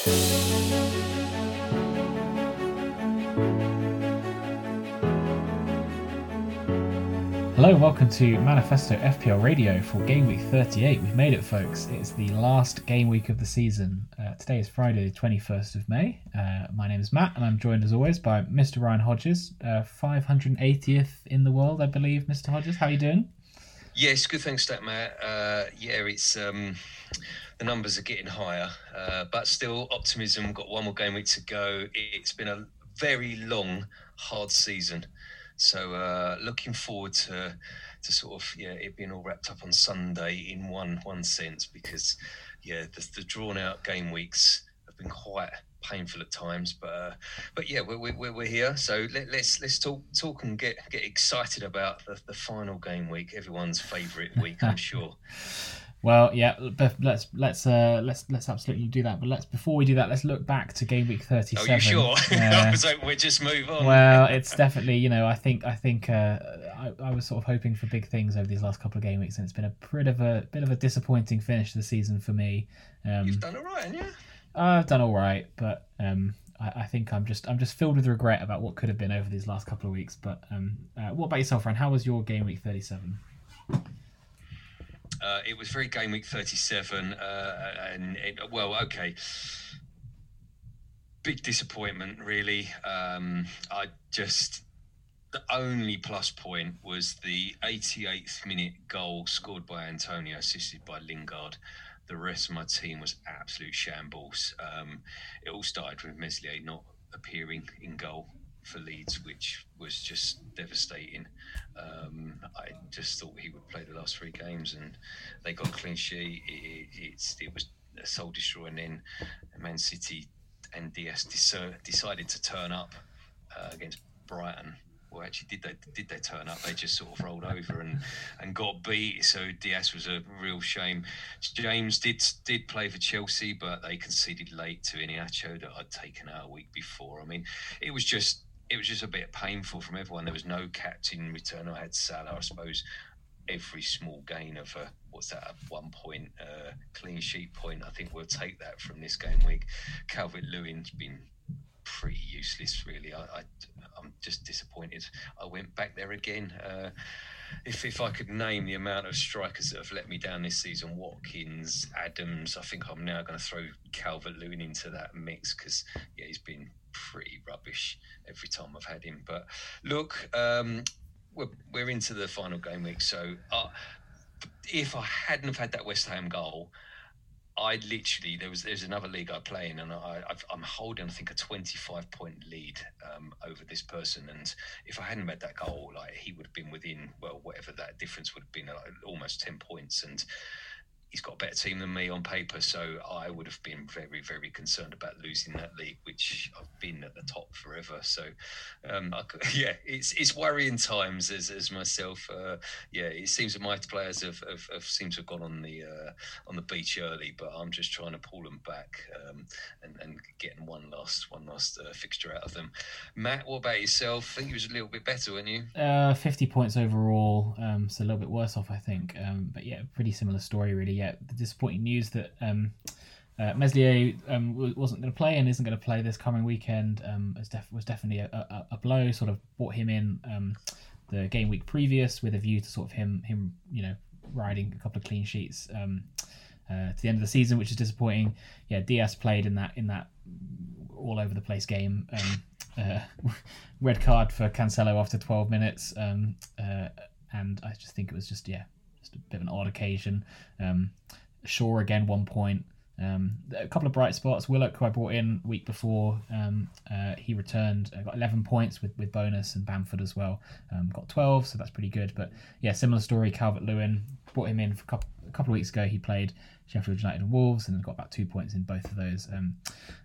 Hello welcome to Manifesto FPL Radio for Game Week 38. We've made it, folks. It's the last game week of the season. Uh, today is Friday, the 21st of May. Uh, my name is Matt, and I'm joined as always by Mr. Ryan Hodges, uh, 580th in the world, I believe. Mr. Hodges, how are you doing? Yes, good. Thanks, Matt. Uh, yeah, it's um, the numbers are getting higher, uh, but still optimism. Got one more game week to go. It's been a very long, hard season. So uh, looking forward to to sort of yeah it being all wrapped up on Sunday in one one sense because yeah the, the drawn out game weeks have been quite painful at times but uh, but yeah we're, we're, we're here so let, us let's, let's talk talk and get get excited about the, the final game week everyone's favorite week I'm sure well, yeah, let's let's uh, let's let's absolutely do that. But let's before we do that, let's look back to game week thirty-seven. Are you sure? Uh, so we just move on. Well, it's definitely you know I think I think uh, I, I was sort of hoping for big things over these last couple of game weeks, and it's been a bit of a bit of a disappointing finish to the season for me. Um, You've done all right, haven't? I've done all right, but um, I, I, think I'm just I'm just filled with regret about what could have been over these last couple of weeks. But um, uh, what about yourself, Ryan? How was your game week thirty-seven? Uh, it was very game week 37, uh, and it, well, okay. Big disappointment, really. Um, I just the only plus point was the 88th minute goal scored by Antonio, assisted by Lingard. The rest of my team was absolute shambles. Um, it all started with Meslier not appearing in goal for Leeds, which was just devastating. Um, I just thought he would play the last three games, and they got a clean sheet. It, it, it was a soul destroyer, and then Man City and Dias decided to turn up uh, against Brighton. Well, actually, did they did they turn up? They just sort of rolled over and, and got beat. So Dias was a real shame. James did did play for Chelsea, but they conceded late to Iheanacho that I'd taken out a week before. I mean, it was just it was just a bit painful from everyone. There was no captain return. I had Salah. I suppose every small gain of a what's that a one point uh, clean sheet point. I think we'll take that from this game week. Calvert Lewin's been pretty useless, really. I, I am just disappointed. I went back there again. Uh, if if I could name the amount of strikers that have let me down this season, Watkins, Adams, I think I'm now going to throw Calvert Lewin into that mix because yeah, he's been pretty rubbish every time I've had him. But look, um, we're, we're into the final game week, so uh, if I hadn't have had that West Ham goal, I literally there was there's another league I play in, and I i am holding I think a 25 point lead um, over this person, and if I hadn't made that goal, like he would have been within well whatever that difference would have been, like, almost 10 points, and he's got a better team than me on paper, so I would have been very, very concerned about losing that league, which I've been at the top forever. So, um, I, yeah, it's it's worrying times as, as myself. Uh, yeah, it seems that my players have, have, have to have gone on the uh, on the beach early, but I'm just trying to pull them back um, and, and getting one last one last uh, fixture out of them. Matt, what about yourself? I think you was a little bit better, weren't you? Uh, 50 points overall, um, so a little bit worse off, I think. Um, but yeah, pretty similar story, really yet. The disappointing news that um, uh, Meslier um, wasn't going to play and isn't going to play this coming weekend um, was, def- was definitely a, a, a, blow. Sort of brought him in um, the game week previous with a view to sort of him him you know riding a couple of clean sheets um, uh, to the end of the season, which is disappointing. Yeah, Dias played in that in that all over the place game. Um, uh, red card for Cancelo after 12 minutes, um, uh, and I just think it was just yeah bit of an odd occasion. Um, Shaw again, one point. Um, a couple of bright spots. Willock, who I brought in week before, um, uh, he returned, uh, got 11 points with, with bonus, and Bamford as well um, got 12, so that's pretty good. But yeah, similar story. Calvert Lewin brought him in for a couple, a couple of weeks ago. He played Sheffield United and Wolves, and got about two points in both of those, um,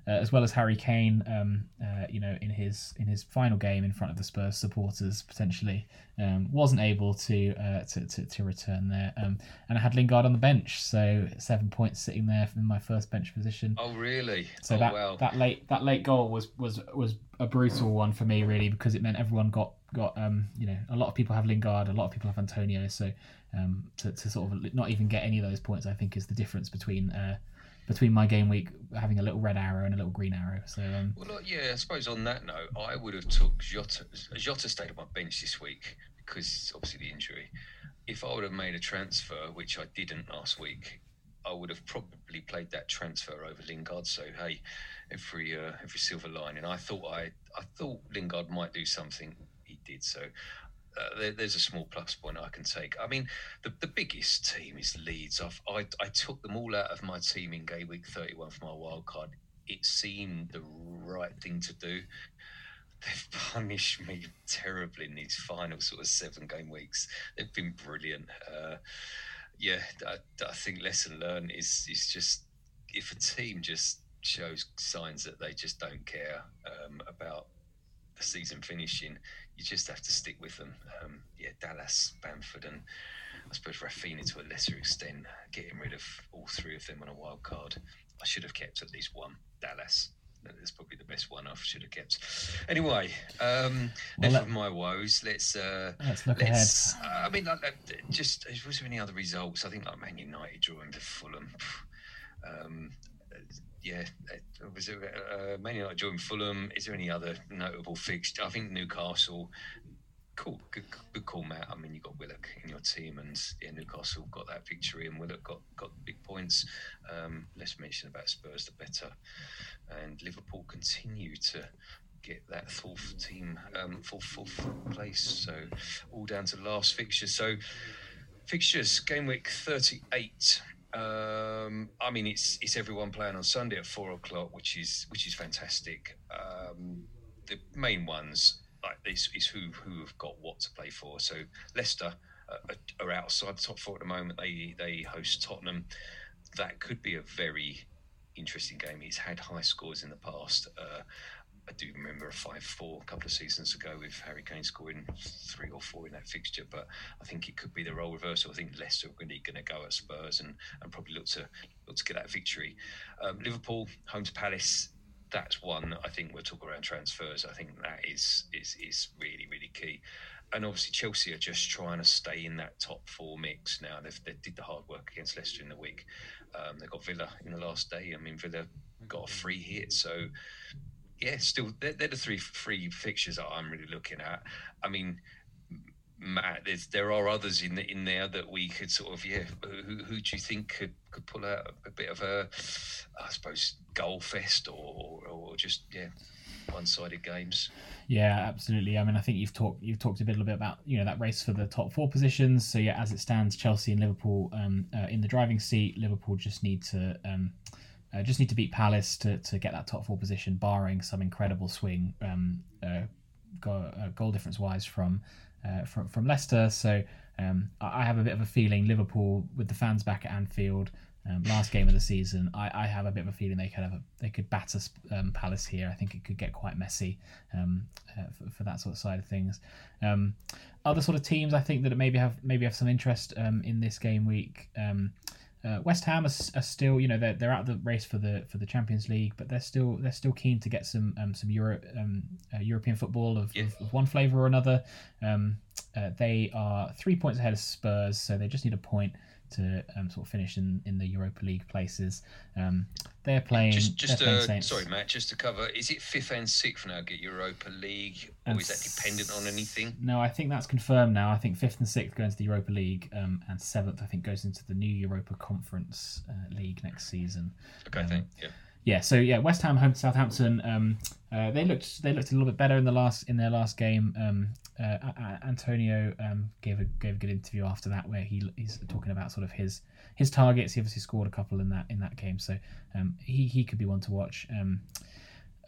uh, as well as Harry Kane. Um, uh, you know, in his in his final game in front of the Spurs supporters, potentially um, wasn't able to, uh, to, to, to return there, um, and I had Lingard on the bench, so seven points sitting there in my first bench position. Oh, really? So oh, that that late that late goal was was was a brutal one for me, really, because it meant everyone got got um you know a lot of people have Lingard, a lot of people have Antonio, so um, to, to sort of not even get any of those points, I think is the difference between uh, between my game week having a little red arrow and a little green arrow. So um, well, yeah, I suppose on that note, I would have took Jota. Jota stayed on my bench this week because obviously the injury. If I would have made a transfer, which I didn't last week, I would have probably played that transfer over Lingard. So hey, every uh, every silver lining. I thought I I thought Lingard might do something. He did. So uh, there, there's a small plus point I can take. I mean, the, the biggest team is Leeds. I've, I I took them all out of my team in game week 31 for my wild card. It seemed the right thing to do. They've punished me terribly in these final sort of seven game weeks. They've been brilliant. Uh, yeah, I, I think lesson learned is is just if a team just shows signs that they just don't care um, about season finishing, you just have to stick with them. Um, yeah, Dallas, Bamford, and I suppose Raphinha to a lesser extent, getting rid of all three of them on a wild card. I should have kept at least one. Dallas. That's probably the best one I should have kept. Anyway, um, well, enough of my woes. Let's uh, let's look let's, ahead. Uh, I mean, like, just was there any other results? I think like Man United drawing to Fulham. Um, yeah, uh, was it uh, Fulham? Is there any other notable fixture? I think Newcastle. Cool, good, good call, Matt. I mean, you got Willock in your team, and yeah, Newcastle got that victory, and Willock got got big points. Um, less mention about Spurs, the better, and Liverpool continue to get that fourth team, um, fourth fourth place. So all down to last fixture. So fixtures game week thirty eight. Um, I mean, it's it's everyone playing on Sunday at four o'clock, which is which is fantastic. Um, the main ones like this is who who have got what to play for. So Leicester uh, are outside the top four at the moment. They they host Tottenham. That could be a very interesting game. He's had high scores in the past. Uh, I do remember a 5 4 a couple of seasons ago with Harry Kane scoring three or four in that fixture, but I think it could be the role reversal. I think Leicester are really going to go at Spurs and, and probably look to look to get that victory. Um, Liverpool, home to Palace, that's one I think we'll talk around transfers. I think that is is is really really key. And obviously Chelsea are just trying to stay in that top four mix now. They've, they did the hard work against Leicester in the week. Um, they got Villa in the last day. I mean Villa got a free hit, so yeah, still they're, they're the three free fixtures that I'm really looking at. I mean, Matt, there are others in the, in there that we could sort of yeah. Who, who do you think could, could pull out a, bit of a, I suppose, goal fest or or just yeah, one-sided games? Yeah, absolutely. I mean, I think you've talked you've talked a little bit about you know that race for the top four positions. So yeah, as it stands, Chelsea and Liverpool um, uh, in the driving seat. Liverpool just need to. Um, uh, just need to beat Palace to, to get that top four position, barring some incredible swing um, uh, goal, uh, goal difference wise from, uh, from from Leicester. So um, I have a bit of a feeling Liverpool with the fans back at Anfield. Um, last game of the season, I, I, have a bit of a feeling they could have a, they could batter um, Palace here. I think it could get quite messy um, uh, for, for, that sort of side of things. Um, other sort of teams, I think that maybe have maybe have some interest um, in this game week. Uh, West Ham are, are, still, you know, they're, they're out of the race for the for the Champions League, but they're still they're still keen to get some um, some Euro, um, uh, European football of, yeah. of, of, one flavour or another. Um, uh, they are three points ahead of Spurs, so they just need a point to um, sort of finish in, in the Europa League places. Um, they're playing. Just, just uh, sorry, Matt. Just to cover, is it fifth and sixth now get Europa League, or and is that dependent on anything? No, I think that's confirmed now. I think fifth and sixth go into the Europa League, um, and seventh I think goes into the new Europa Conference uh, League next season. Okay, um, thank yeah yeah, so yeah, West Ham home to Southampton. Um, uh, they looked they looked a little bit better in the last in their last game. Um, uh, Antonio um, gave a gave a good interview after that where he he's talking about sort of his his targets. He obviously scored a couple in that in that game, so um, he he could be one to watch. Um,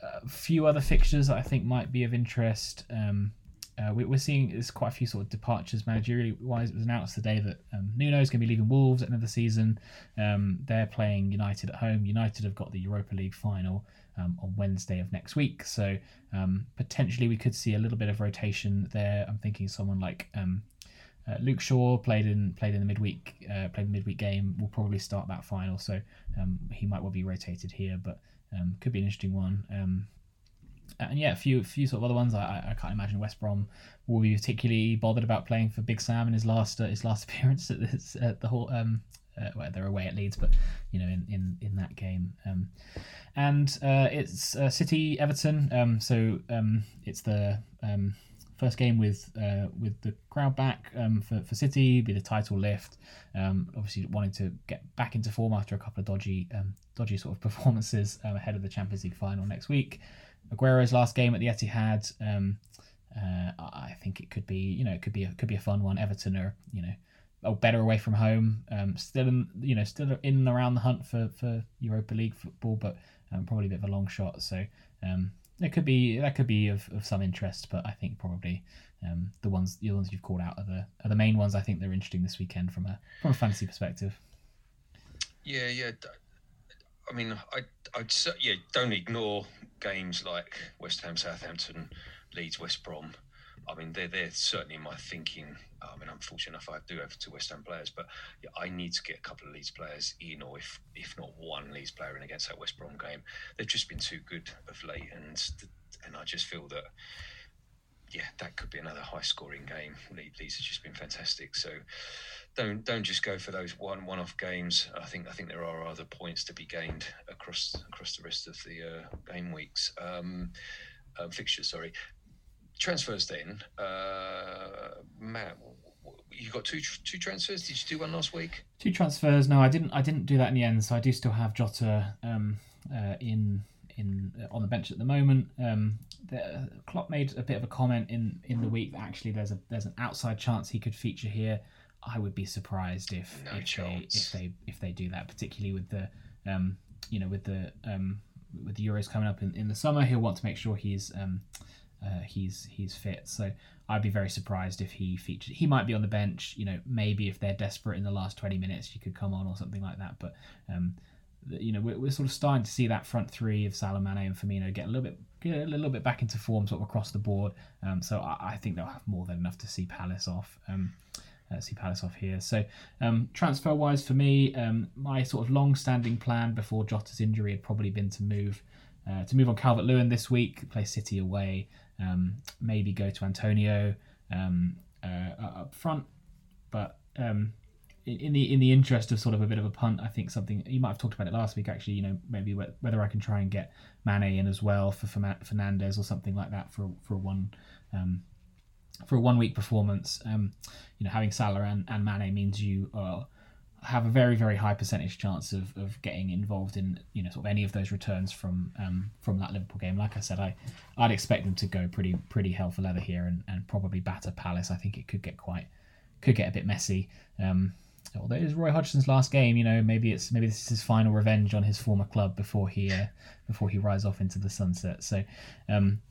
a few other fixtures that I think might be of interest. Um, uh, we, are seeing there's quite a few sort of departures managerially wise. It was announced today that um, Nuno is going to be leaving Wolves at the end of the season. Um, they're playing United at home. United have got the Europa League final um, on Wednesday of next week, so um, potentially we could see a little bit of rotation there. I'm thinking someone like um, uh, Luke Shaw played in played in the midweek uh, played the midweek game. Will probably start that final, so um, he might well be rotated here, but could be an interesting one and yeah, a few few sort of other ones. I, I can't imagine West Brom will be particularly bothered about playing for Big Sam in his last uh, his last appearance at, this, at the whole um, uh, well, they're away at Leeds, but you know in in, in that game. Um, and uh, it's uh, City Everton. Um, so um, it's the um, first game with uh, with the crowd back um, for for City, be the title lift. Um, obviously, wanting to get back into form after a couple of dodgy um, dodgy sort of performances ahead of the Champions League final next week. Aguero's last game at the Etihad. Um, uh, I think it could be you know it could be a, could be a fun one. Everton are you know oh, better away from home. Um, still in you know still in and around the hunt for for Europa League football, but um, probably a bit of a long shot. So um, it could be that could be of, of some interest, but I think probably um, the ones the ones you've called out are the are the main ones. I think they're interesting this weekend from a from a fantasy perspective. Yeah, yeah. I mean, I I'd yeah. Don't ignore games like West Ham, Southampton, Leeds, West Brom. I mean, they're they're certainly in my thinking. I mean, I'm fortunate enough I do have two West Ham players, but yeah, I need to get a couple of Leeds players in, or if if not one Leeds player in against that West Brom game. They've just been too good of late, and and I just feel that yeah, that could be another high scoring game. Leeds have just been fantastic, so don't don't just go for those one one off games. I think I think there are other points to be gained across across the rest of the uh, game weeks. Um, uh, fixtures, sorry transfers then, uh, Matt, you got two two transfers. Did you do one last week? Two transfers. No, I didn't. I didn't do that in the end. So I do still have Jota um, uh, in in uh, on the bench at the moment. Um, the, Klopp made a bit of a comment in in the week that actually there's a there's an outside chance he could feature here. I would be surprised if no if chance. they if they if they do that, particularly with the um, you know with the um, with the Euros coming up in, in the summer. He'll want to make sure he's um, uh, he's he's fit. So I'd be very surprised if he featured. He might be on the bench. You know, maybe if they're desperate in the last twenty minutes, he could come on or something like that. But um, you know, we're, we're sort of starting to see that front three of Salah, and Firmino get a little bit get a little bit back into form, sort of across the board. Um, so I, I, think they'll have more than enough to see Palace off. Um, uh, see Palace off here. So um, transfer wise for me, um, my sort of long standing plan before Jota's injury had probably been to move uh, to move on Calvert Lewin this week, play City away, um, maybe go to Antonio um, uh, up front. But um, in, the in the interest of sort of a bit of a punt, I think something you might have talked about it last week. Actually, you know, maybe whether I can try and get Mane in as well for Fernandes or something like that for for one. Um, for a one week performance, um, you know, having Salah and, and Mane means you are have a very very high percentage chance of, of getting involved in you know sort of any of those returns from um, from that Liverpool game. Like I said, I I'd expect them to go pretty pretty hell for leather here and, and probably batter Palace. I think it could get quite could get a bit messy. Um, although it is Roy Hodgson's last game, you know maybe it's maybe this is his final revenge on his former club before he uh, before he rides off into the sunset. So. Um,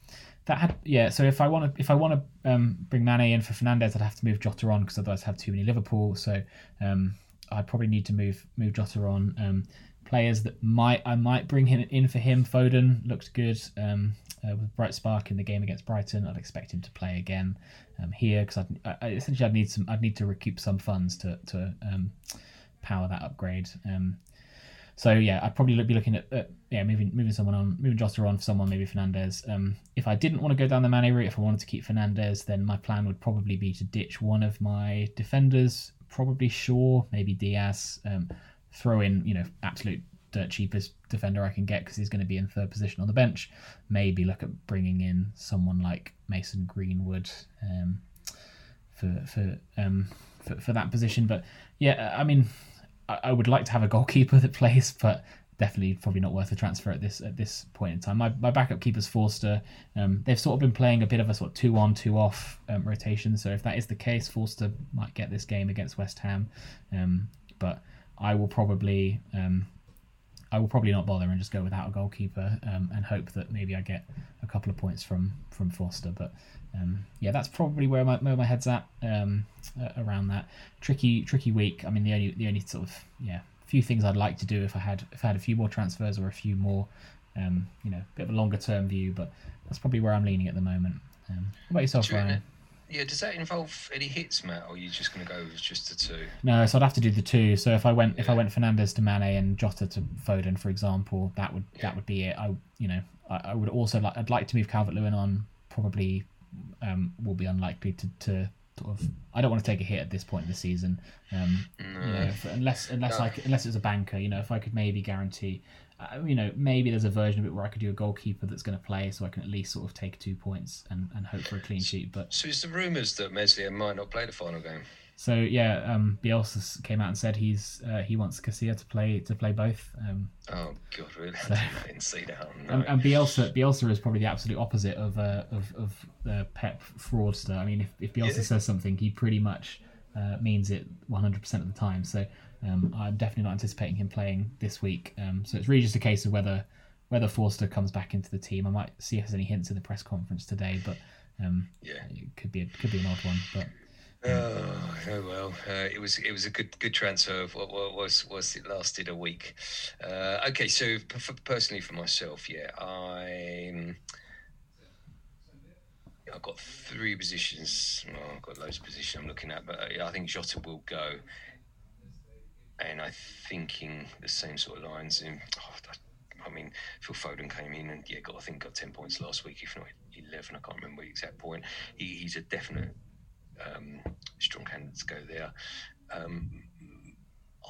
that had yeah. So if I want to if I want to um, bring Mane in for Fernandes, I'd have to move Jota on because otherwise I have too many Liverpool. So um, I probably need to move move Jota on. Um, players that might I might bring him in for him. Foden looked good um, uh, with bright spark in the game against Brighton. I'd expect him to play again um, here because I, I, essentially I'd need some I'd need to recoup some funds to to um, power that upgrade. Um, so yeah, I'd probably be looking at, at, yeah moving moving someone on, moving Jota on for someone maybe Fernandes. Um, if I didn't want to go down the Mane route, if I wanted to keep Fernandes, then my plan would probably be to ditch one of my defenders probably Shaw, maybe Dias. Um, throw in, you know, absolute dirt cheapest defender I can get because he's going to be in third position on the bench. Maybe look at bringing in someone like Mason Greenwood um, for for, um, for for that position. But yeah, I mean, I, I would like to have a goalkeeper that plays, but definitely probably not worth a transfer at this at this point in time. My, my backup keeper's Forster. Um, they've sort of been playing a bit of a sort of two on two off um, rotation. So if that is the case, Forster might get this game against West Ham. Um, but I will probably um, I will probably not bother and just go without a goalkeeper um, and hope that maybe I get a couple of points from from Forster. But um, yeah, that's probably where my where my head's at around that tricky tricky week. I mean the only the only sort of yeah few things I'd like to do if I had if I had a few more transfers or a few more, um, you know, bit of a longer term view. But that's probably where I'm leaning at the moment. Um, what about yourself, Ryan? Yeah, does that involve any hits, Matt, or are you just going to go with just the two? No, so I'd have to do the two. So if I went yeah. if I went Fernandes to Mane and Jota to Foden, for example, that would yeah. that would be it. I you know I, I would also like I'd like to move Calvert Lewin on. Probably um, will be unlikely to, to sort of. I don't want to take a hit at this point in the season. Um, No. you know, if, unless unless No. I unless it's a banker, you know, if I could maybe guarantee, uh, you know, maybe there's a version of it where I could do a goalkeeper that's going to play, so I can at least sort of take two points and, and hope for a clean sheet. But So it's the rumours that Meslier might not play the final game. So yeah, um, Bielsa came out and said he's uh, he wants Casilla to play to play both. Um, Oh God, really? So- I didn't see that. No. and, and Bielsa Bielsa is probably the absolute opposite of uh, of of uh, Pep fraudster. I mean, if if Bielsa Yeah. says something, he pretty much uh, means it 100% of the time. So um, I'm definitely not anticipating him playing this week. Um, so it's really just a case of whether whether Forster comes back into the team. I might see if there's any hints in the press conference today, but um, yeah. it could be a, could be an odd one. But Oh, oh well, uh, it was it was a good good transfer. What, what was was it lasted a week? Uh, okay, so personally for myself, yeah, I'm. I've got three positions. Well, I've got loads of positions I'm looking at, but uh, yeah, I think Jota will go. And I'm thinking the same sort of lines. In, oh, I- I mean, Phil Foden came in and yeah, got I think got ten points last week, if not eleven. I can't remember the exact point. He, he's a definite um, strong candidates go there. Um,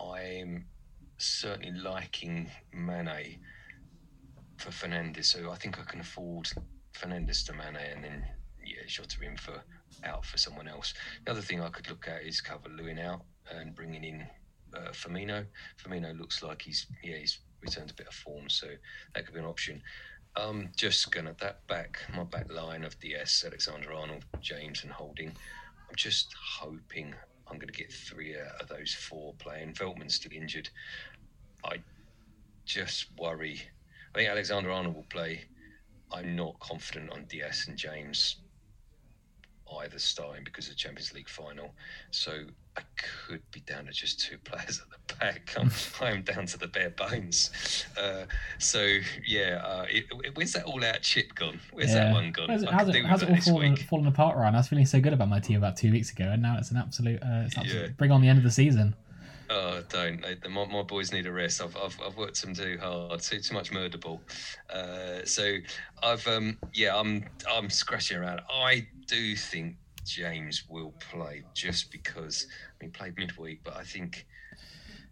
I'm certainly liking Mane for Fernandes, so I think I can afford Fernandes to Mane, and then yeah, Jota in for out for someone else. The other thing I could look at is Calvert Lewin out and bringing in uh, Firmino. Firmino looks like he's yeah he's returned a bit of form, so that could be an option. I'm just gonna that back my back line of Dias Alexander Arnold, James, and Holding. I'm just hoping I'm going to get three out of those four playing. Veltman's still injured. I just worry. I think Alexander Arnold will play. I'm not confident on Dias and James either starting because of the Champions League final. So I could be down to just two players at the back. I'm, I'm down to the bare bones. Uh, so yeah, uh, it, it- where's that all-out chip gone? Where's that one gone? How's it, how's it, how's it all fallen, fallen apart, Ryan? I was feeling so good about my team about two weeks ago, and now it's an absolute, uh, it's absolute Yeah. bring on the end of the season. Oh, don't. My, my boys need a rest. I've, I've, I've worked them too hard, too too much murder ball. Uh, so I've um yeah I'm I'm scratching around. I do think James will play just because He played midweek, but I think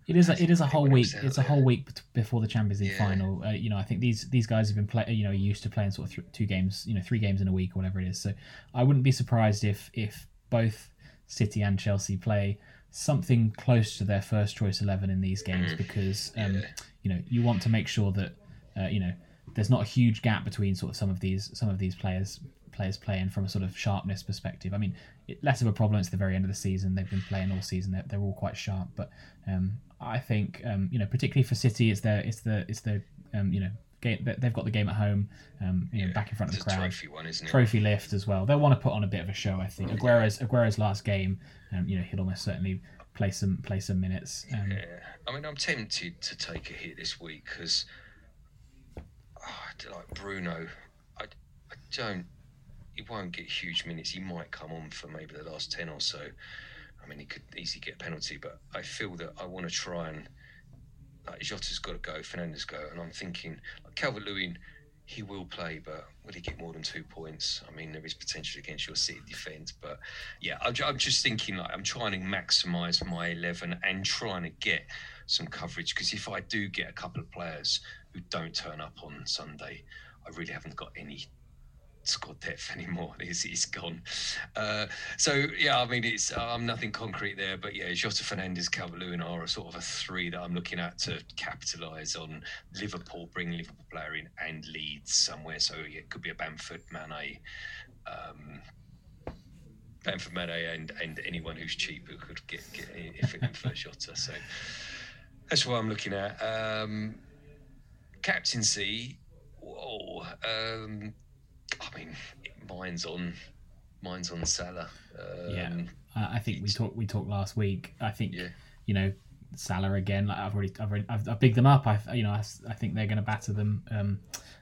It is a, it is a whole week. It's a there- whole week before the Champions League Yeah. final. Uh, you know, I think these these guys have been play, you know used to playing sort of th- two games, you know, three games in a week or whatever it is. So I wouldn't be surprised if if both City and Chelsea play something close to their first choice eleven in these games Mhm. because um, Yeah. you know you want to make sure that uh, you know there's not a huge gap between sort of some of these some of these players players playing from a sort of sharpness perspective. I mean, it, less of a problem. It's the very end of the season. They've been playing all season. They're, they're all quite sharp. But um, I think um, you know, particularly for City, it's their it's the it's the um, you know game. they- They've got the game at home. Um, you know, back in front of the crowd. trophy one, isn't it? Trophy lift as well. They'll want to put on a bit of a show. I think Aguero's Aguero's last game. Um, you know, he'll almost certainly play some play some minutes. Um, Yeah, I mean, I'm tempted to take a hit this week because, like Bruno, I, I don't. He won't get huge minutes. He might come on for maybe the last ten or so. I mean, he could easily get a penalty, but I feel that I want to try and like Jota's got to go, Fernandes go, and I'm thinking like Calvert Lewin. He will play, but will he get more than two points? I mean, there is potential against your City defence, but yeah, I'm, I'm just thinking like I'm trying to maximise my eleven and trying to get some coverage because if I do get a couple of players who don't turn up on Sunday, I really haven't got any squad depth anymore. It's, it's gone. Uh, so yeah, I mean it's I'm nothing concrete there, but yeah, Jota Fernandes, Calvert Lewin are a sort of a three that I'm looking at to capitalise on Liverpool, bring Liverpool player in and Leeds somewhere. So yeah, it could be a Bamford, Mane. Um, Bamford Mane and, and anyone who's cheap who could get, get if it for Jota. So that's what I'm looking at. Um, captaincy, whoa. Um, I mean, mine's on, mine's on Salah. Um, Yeah. I think we talked we talked last week. I think Yeah. you know Salah again. Like I've already I've, already, I've, I've bigged them up. I you know I, I think they're going to batter them um,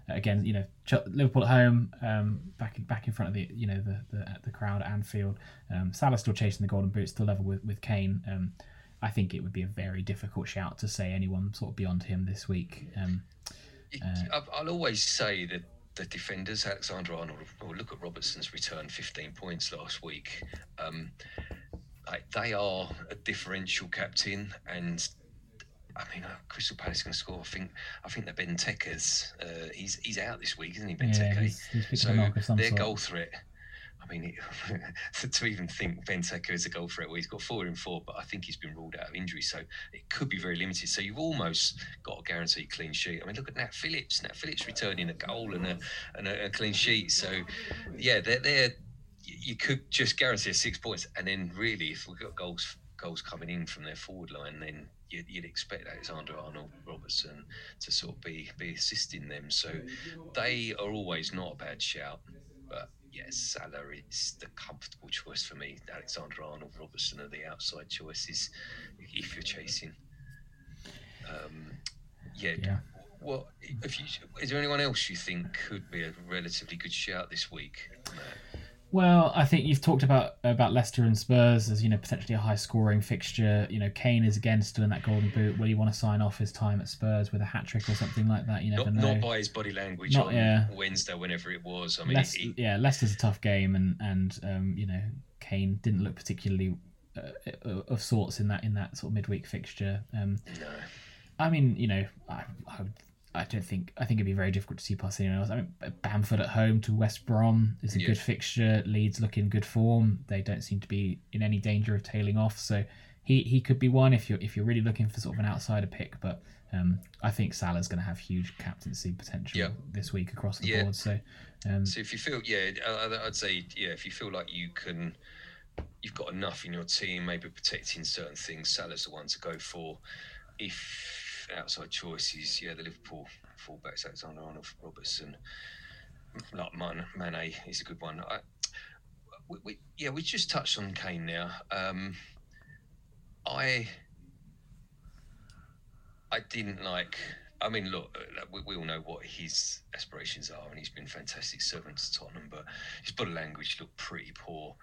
again. You know Liverpool at home, um, back in, back in front of the you know the the, the crowd at Anfield. Um, Salah still chasing the golden boot, still level with with Kane. Um, I think it would be a very difficult shout to say anyone sort of beyond him this week. Um, Uh, I'll always say that the defenders, Alexander Arnold. Well, look at Robertson's return, 15 points last week. Um, like, they are a differential captain, and I mean, uh, Crystal Palace going to score. I think I think that Benteke's uh, he's he's out this week, isn't he? Benteke. Yeah, he's, he's so their sort. goal threat. I mean, it, to even think Benteke is a goal threat, well, he's got four in four, but I think he's been ruled out of injury, so it could be very limited. So you've almost got a guaranteed clean sheet. I mean, look at Nat Phillips. Nat Phillips returning a goal and a and a, a clean sheet. So yeah, they're they're you could just guarantee six points, and then really, if we've got goals goals coming in from their forward line, then you'd, you'd expect Alexander Arnold Robertson to sort of be be assisting them. So they are always not a bad shout, but yes, Salah is the comfortable choice for me. Alexander Arnold Robertson are the outside choices if you're chasing. Um, yeah. yeah. Well, if you, is there anyone else you think could be a relatively good shout this week? Matt? Well, I think you've talked about about Leicester and Spurs as you know potentially a high scoring fixture. You know, Kane is again still in that golden boot. Will he want to sign off his time at Spurs with a hat trick or something like that? You never not, know. Not by his body language Not- on yeah. Wednesday, whenever it was. I mean, Leicester, he, yeah, Leicester's a tough game, and and um, you know Kane didn't look particularly uh, of sorts in that in that sort of midweek fixture. Um, no. I mean, you know, I, I, I don't think I think it'd be very difficult to see past anyone else. I mean, Bamford at home to West Brom is a Yeah. good fixture. Leeds look in good form. They don't seem to be in any danger of tailing off. So he, he could be one if you're if you're really looking for sort of an outsider pick. But um, I think Salah's going to have huge captaincy potential Yeah. this week across the Yeah. board. So um, So if you feel, yeah, I'd say, yeah, if you feel like you can, you've got enough in your team, maybe protecting certain things, Salah's the one to go for. If outside choices, yeah, the Liverpool fullbacks, Alexander Arnold, Robertson, like Man, Mane is a good one. I, we, we, yeah, we just touched on Kane now. Um, I, I didn't like. I mean, look, uh, we, we all know what his aspirations are, and he's been fantastic servant to Tottenham. But his body language looked pretty poor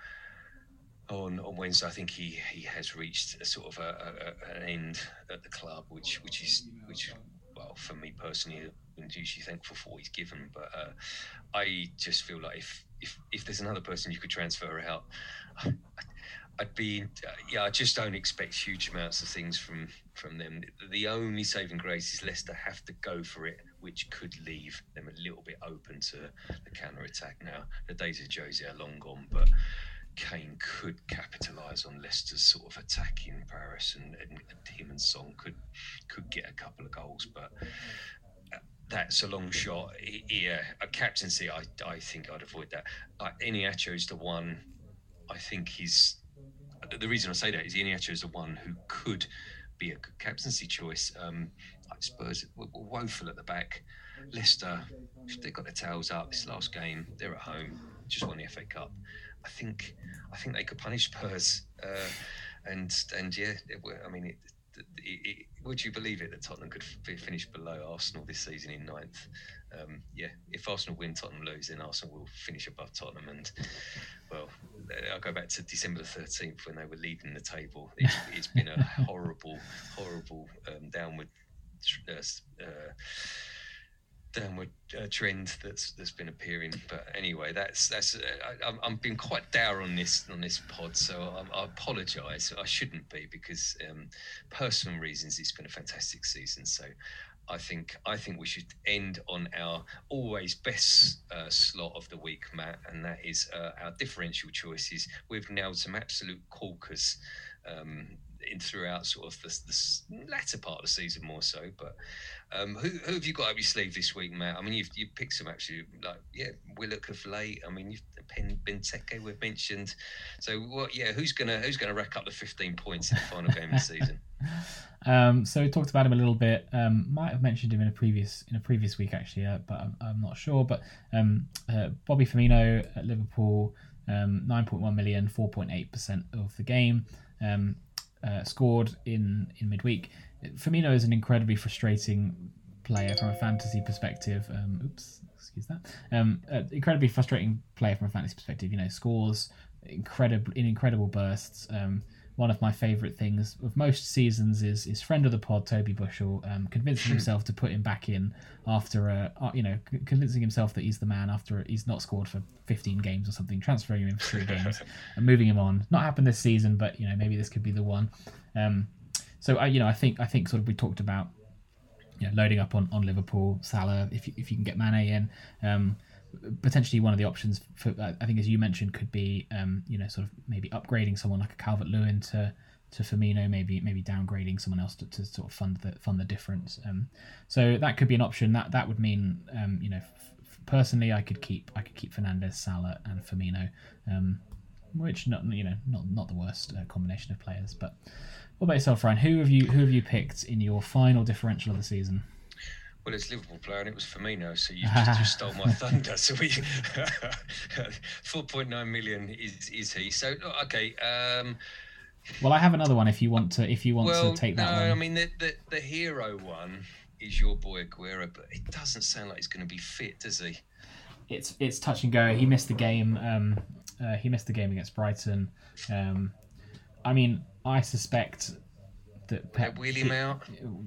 on on Wednesday. I think he, he has reached a sort of a, a, an end at the club, which which is which well for me personally, I'm usually thankful for what he's given. But uh, I just feel like if if if there's another person you could transfer out. I'd be, uh, yeah. I just don't expect huge amounts of things from from them. The only saving grace is Leicester have to go for it, which could leave them a little bit open to the counter attack. Now the days of Jose are long gone, but Kane could capitalise on Leicester's sort of attack in Paris, and, and, him and Son could could get a couple of goals, but. uh, That's a long shot. Yeah, a captaincy. I, I think I'd avoid that. Uh, Iheanacho is the one. I think he's the reason I say that is Iheanacho is the one who could be a good captaincy choice. Um, like Spurs woeful at the back. Leicester, they got their tails up this last game. They're at home, just won the FA Cup. I think, I think they could punish Spurs. Uh, and and yeah, it, I mean, it, it, would you believe it that Tottenham could f- finish below Arsenal this season in ninth? Um, yeah, if Arsenal win, Tottenham lose, then Arsenal will finish above Tottenham. And well, I'll go back to December the thirteenth when they were leading the table. It's, it's been a horrible, horrible um, downward, uh, uh, downward uh, trend that's that's been appearing. But anyway, that's that's. Uh, I, I'm I'm been quite dour on this on this pod, so I, I apologise. I shouldn't be because um, personal reasons. It's been a fantastic season, so. I think I think we should end on our always best uh, slot of the week, Matt, and that is uh, our differential choices. We've nailed some absolute corkers um, in throughout sort of the, the latter part of the season more so. But um, who, who have you got up your sleeve this week, Matt? I mean, you've you picked some actually like yeah, Willock of late. I mean, you've Pen Benteke we've mentioned. So what? Yeah, who's gonna who's gonna rack up the fifteen points in the final game of the season? Um, so we talked about him a little bit. Um, might have mentioned him in a previous in a previous week actually, uh, but I'm, I'm not sure. But um, uh, Bobby Firmino at Liverpool, um, 9.1 million, 4.8 percent of the game, um, uh, scored in in midweek. Firmino is an incredibly frustrating player from a fantasy perspective. Um, oops, excuse that. Um, uh, incredibly frustrating player from a fantasy perspective. You know, scores incredible in incredible bursts. Um, one of my favourite things of most seasons is is friend of the pod Toby Bushell um, convincing himself to put him back in after a uh, you know c- convincing himself that he's the man after he's not scored for 15 games or something, transferring him in for three games and moving him on. Not happened this season, but you know maybe this could be the one. Um, so I you know I think I think sort of we talked about you know, loading up on, on Liverpool, Salah, if you, if you can get Mane in. Um, potentially one of the options for I think as you mentioned could be um, you know sort of maybe upgrading someone like a Calvert Lewin to to Firmino, maybe maybe downgrading someone else to, to sort of fund the fund the difference. Um, so that could be an option. That that would mean um, you know f- personally I could keep I could keep Fernandes, Salah, and Firmino, um, which not you know not not the worst uh, combination of players. But what about yourself, Ryan? Who have you who have you picked in your final differential of the season? Well, it's Liverpool player, and it was Firmino, so you just, just stole my thunder. So we, four point nine million is is he? So okay. Um, well, I have another one if you want to. If you want well, to take that no, one. I mean the, the the hero one is your boy Aguero, but it doesn't sound like he's going to be fit, does he? It's it's touch and go. He missed the game. Um, uh, he missed the game against Brighton. Um, I mean, I suspect that Pep, wheel him out.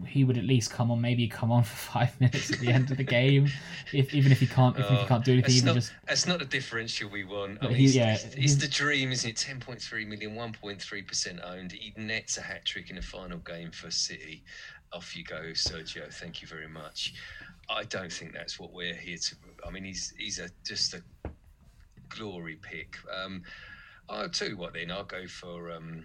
He would at least come on, maybe come on for five minutes at the end of the game, if even if he can't, if, Oh, he can't do anything, that's even not, just That's not the differential we want. I mean, he- it's, yeah, it's, he's- the dream, isn't it? 10.3 million, 1.3% owned. He nets a hat trick in the final game for City. Off you go, Sergio. Thank you very much. I don't think that's what we're here to. I mean, he's he's a just a glory pick. Um, I'll tell you what. Then I'll go for. Um,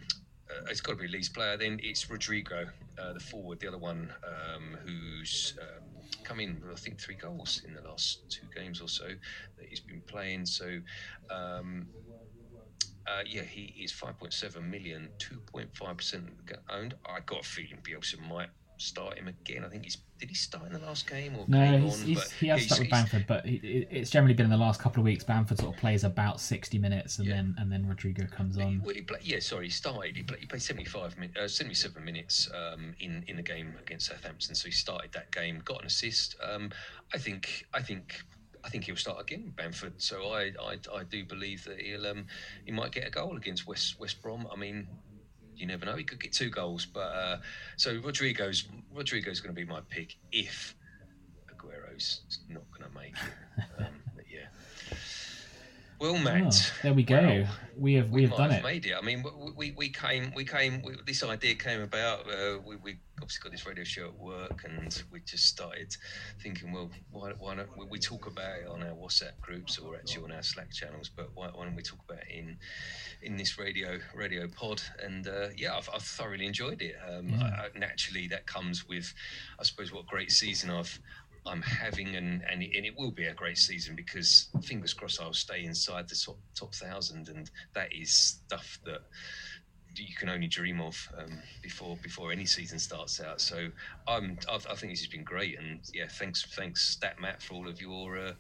it's got to be Leeds player. Then it's Rodrigo, uh, the forward, the other one um, who's um, come in. with, I think three goals in the last two games or so that he's been playing. So. Um, uh, yeah, he is 5.7 million, 2.5% owned. I got a feeling Bielsa might start him again. I think he's did he start in the last game or no, came he's, on? he's, but he has started with Bamford, but he, it's generally been in the last couple of weeks. Bamford sort of plays about sixty minutes, and Yeah. then and then Rodrigo comes on. Well, he play, yeah, sorry, he started. He played, he played 75 min, uh, 77 minutes um, in in the game against Southampton. So he started that game, got an assist. Um, I think I think I think he'll start again, Bamford. So I I, I do believe that he'll um, he might get a goal against West West Brom. I mean. You never know. He could get two goals, but uh, so Rodrigo's Rodrigo's going to be my pick if Aguero's not going to make it. Um, Well, Matt. Oh, there we go. we have we, have done have it. made it. I mean, we, we, we came, we came, we, this idea came about. Uh, we, we obviously got this radio show at work, and we just started thinking, well, why, why not? We, we talk about it on our WhatsApp groups or actually on our Slack channels, but why, why don't we talk about it in in this radio radio pod? And uh, yeah, I've, I've thoroughly enjoyed it. Um, Yeah. I, naturally, that comes with, I suppose, what great season I've. I'm having, and, and, it, and it will be a great season because fingers crossed I'll stay inside the top top thousand, and that is stuff that you can only dream of um, before before any season starts out. So I'm, I, I think this has been great, and yeah, thanks thanks Stat Matt for all of your uh,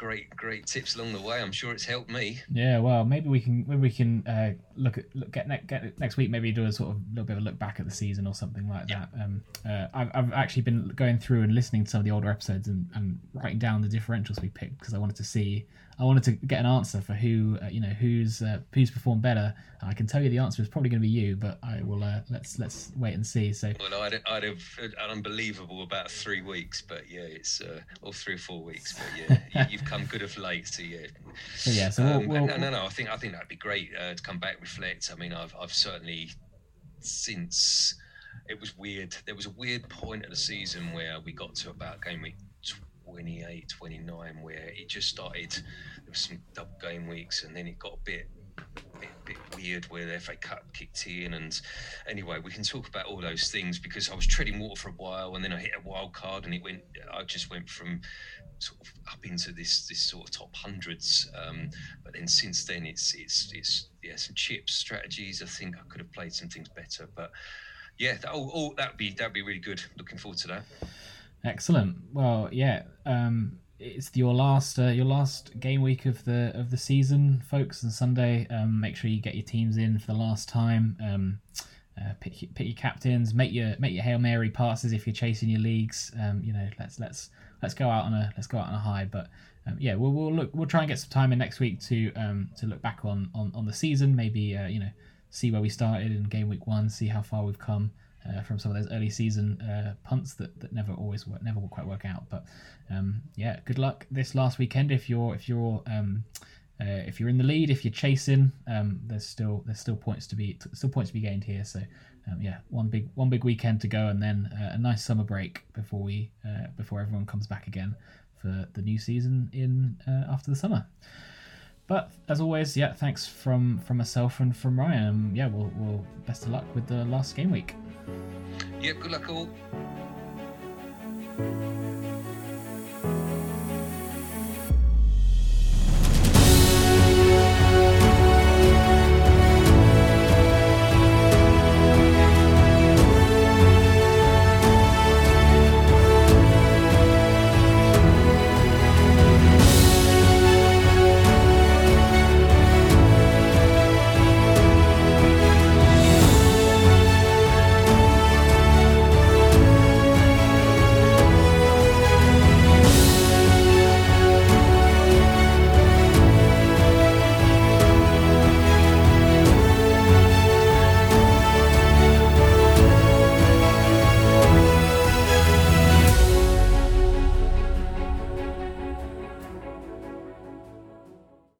great great tips along the way. I'm sure it's helped me. Yeah, well, maybe we can maybe we can uh, look at look get, ne- get next week. Maybe do a sort of little bit of a look back at the season or something like Yeah. that. Um, uh, I've, I've actually been going through and listening to some of the older episodes and, and writing down the differentials we picked because I wanted to see I wanted to get an answer for who uh, you know who's uh, who's performed better. I can tell you the answer is probably going to be you, but I will uh, let's let's wait and see. So Well, I'd, I'd have an unbelievable about three weeks, but yeah, it's uh, or three or four weeks, but yeah, you, you've come good of late, so yeah. so yeah, so we'll, Um, we'll, no, no, no. I think I think that'd be great uh, to come back, reflect. I mean, I've I've certainly since it was weird. There was a weird point of the season where we got to about game week 28, 29, where it just started. There was some double game weeks, and then it got a bit. Bit, bit weird where the FA Cup kicked in, and anyway, we can talk about all those things because I was treading water for a while, and then I hit a wild card, and it went. I just went from sort of up into this this sort of top hundreds. Um, but then since then, it's it's it's yeah some chips strategies. I think I could have played some things better, but yeah, that, oh, oh that'd be that'd be really good. Looking forward to that. Excellent. Well, yeah. Um, it's your last uh, your last game week of the of the season, folks. And Sunday, um, make sure you get your teams in for the last time. Um, uh, pick pick your captains. Make your make your hail mary passes if you're chasing your leagues. Um, you know, let's let's let's go out on a let's go out on a high. But um, yeah, we'll, we'll look. We'll try and get some time in next week to um, to look back on on, on the season. Maybe uh, you know see where we started in game week one, see how far we've come. Uh, from some of those early season uh, punts that, that never always work, never will quite work out. But um, yeah, good luck this last weekend if you're if you're um, uh, if you're in the lead, if you're chasing, um, there's still there's still points to be still points to be gained here. So um, yeah, one big one big weekend to go, and then uh, a nice summer break before we uh, before everyone comes back again for the new season in uh, after the summer. But as always, yeah, thanks from from myself and from Ryan. Yeah, we'll, we'll best of luck with the last game week. Yep, good luck all.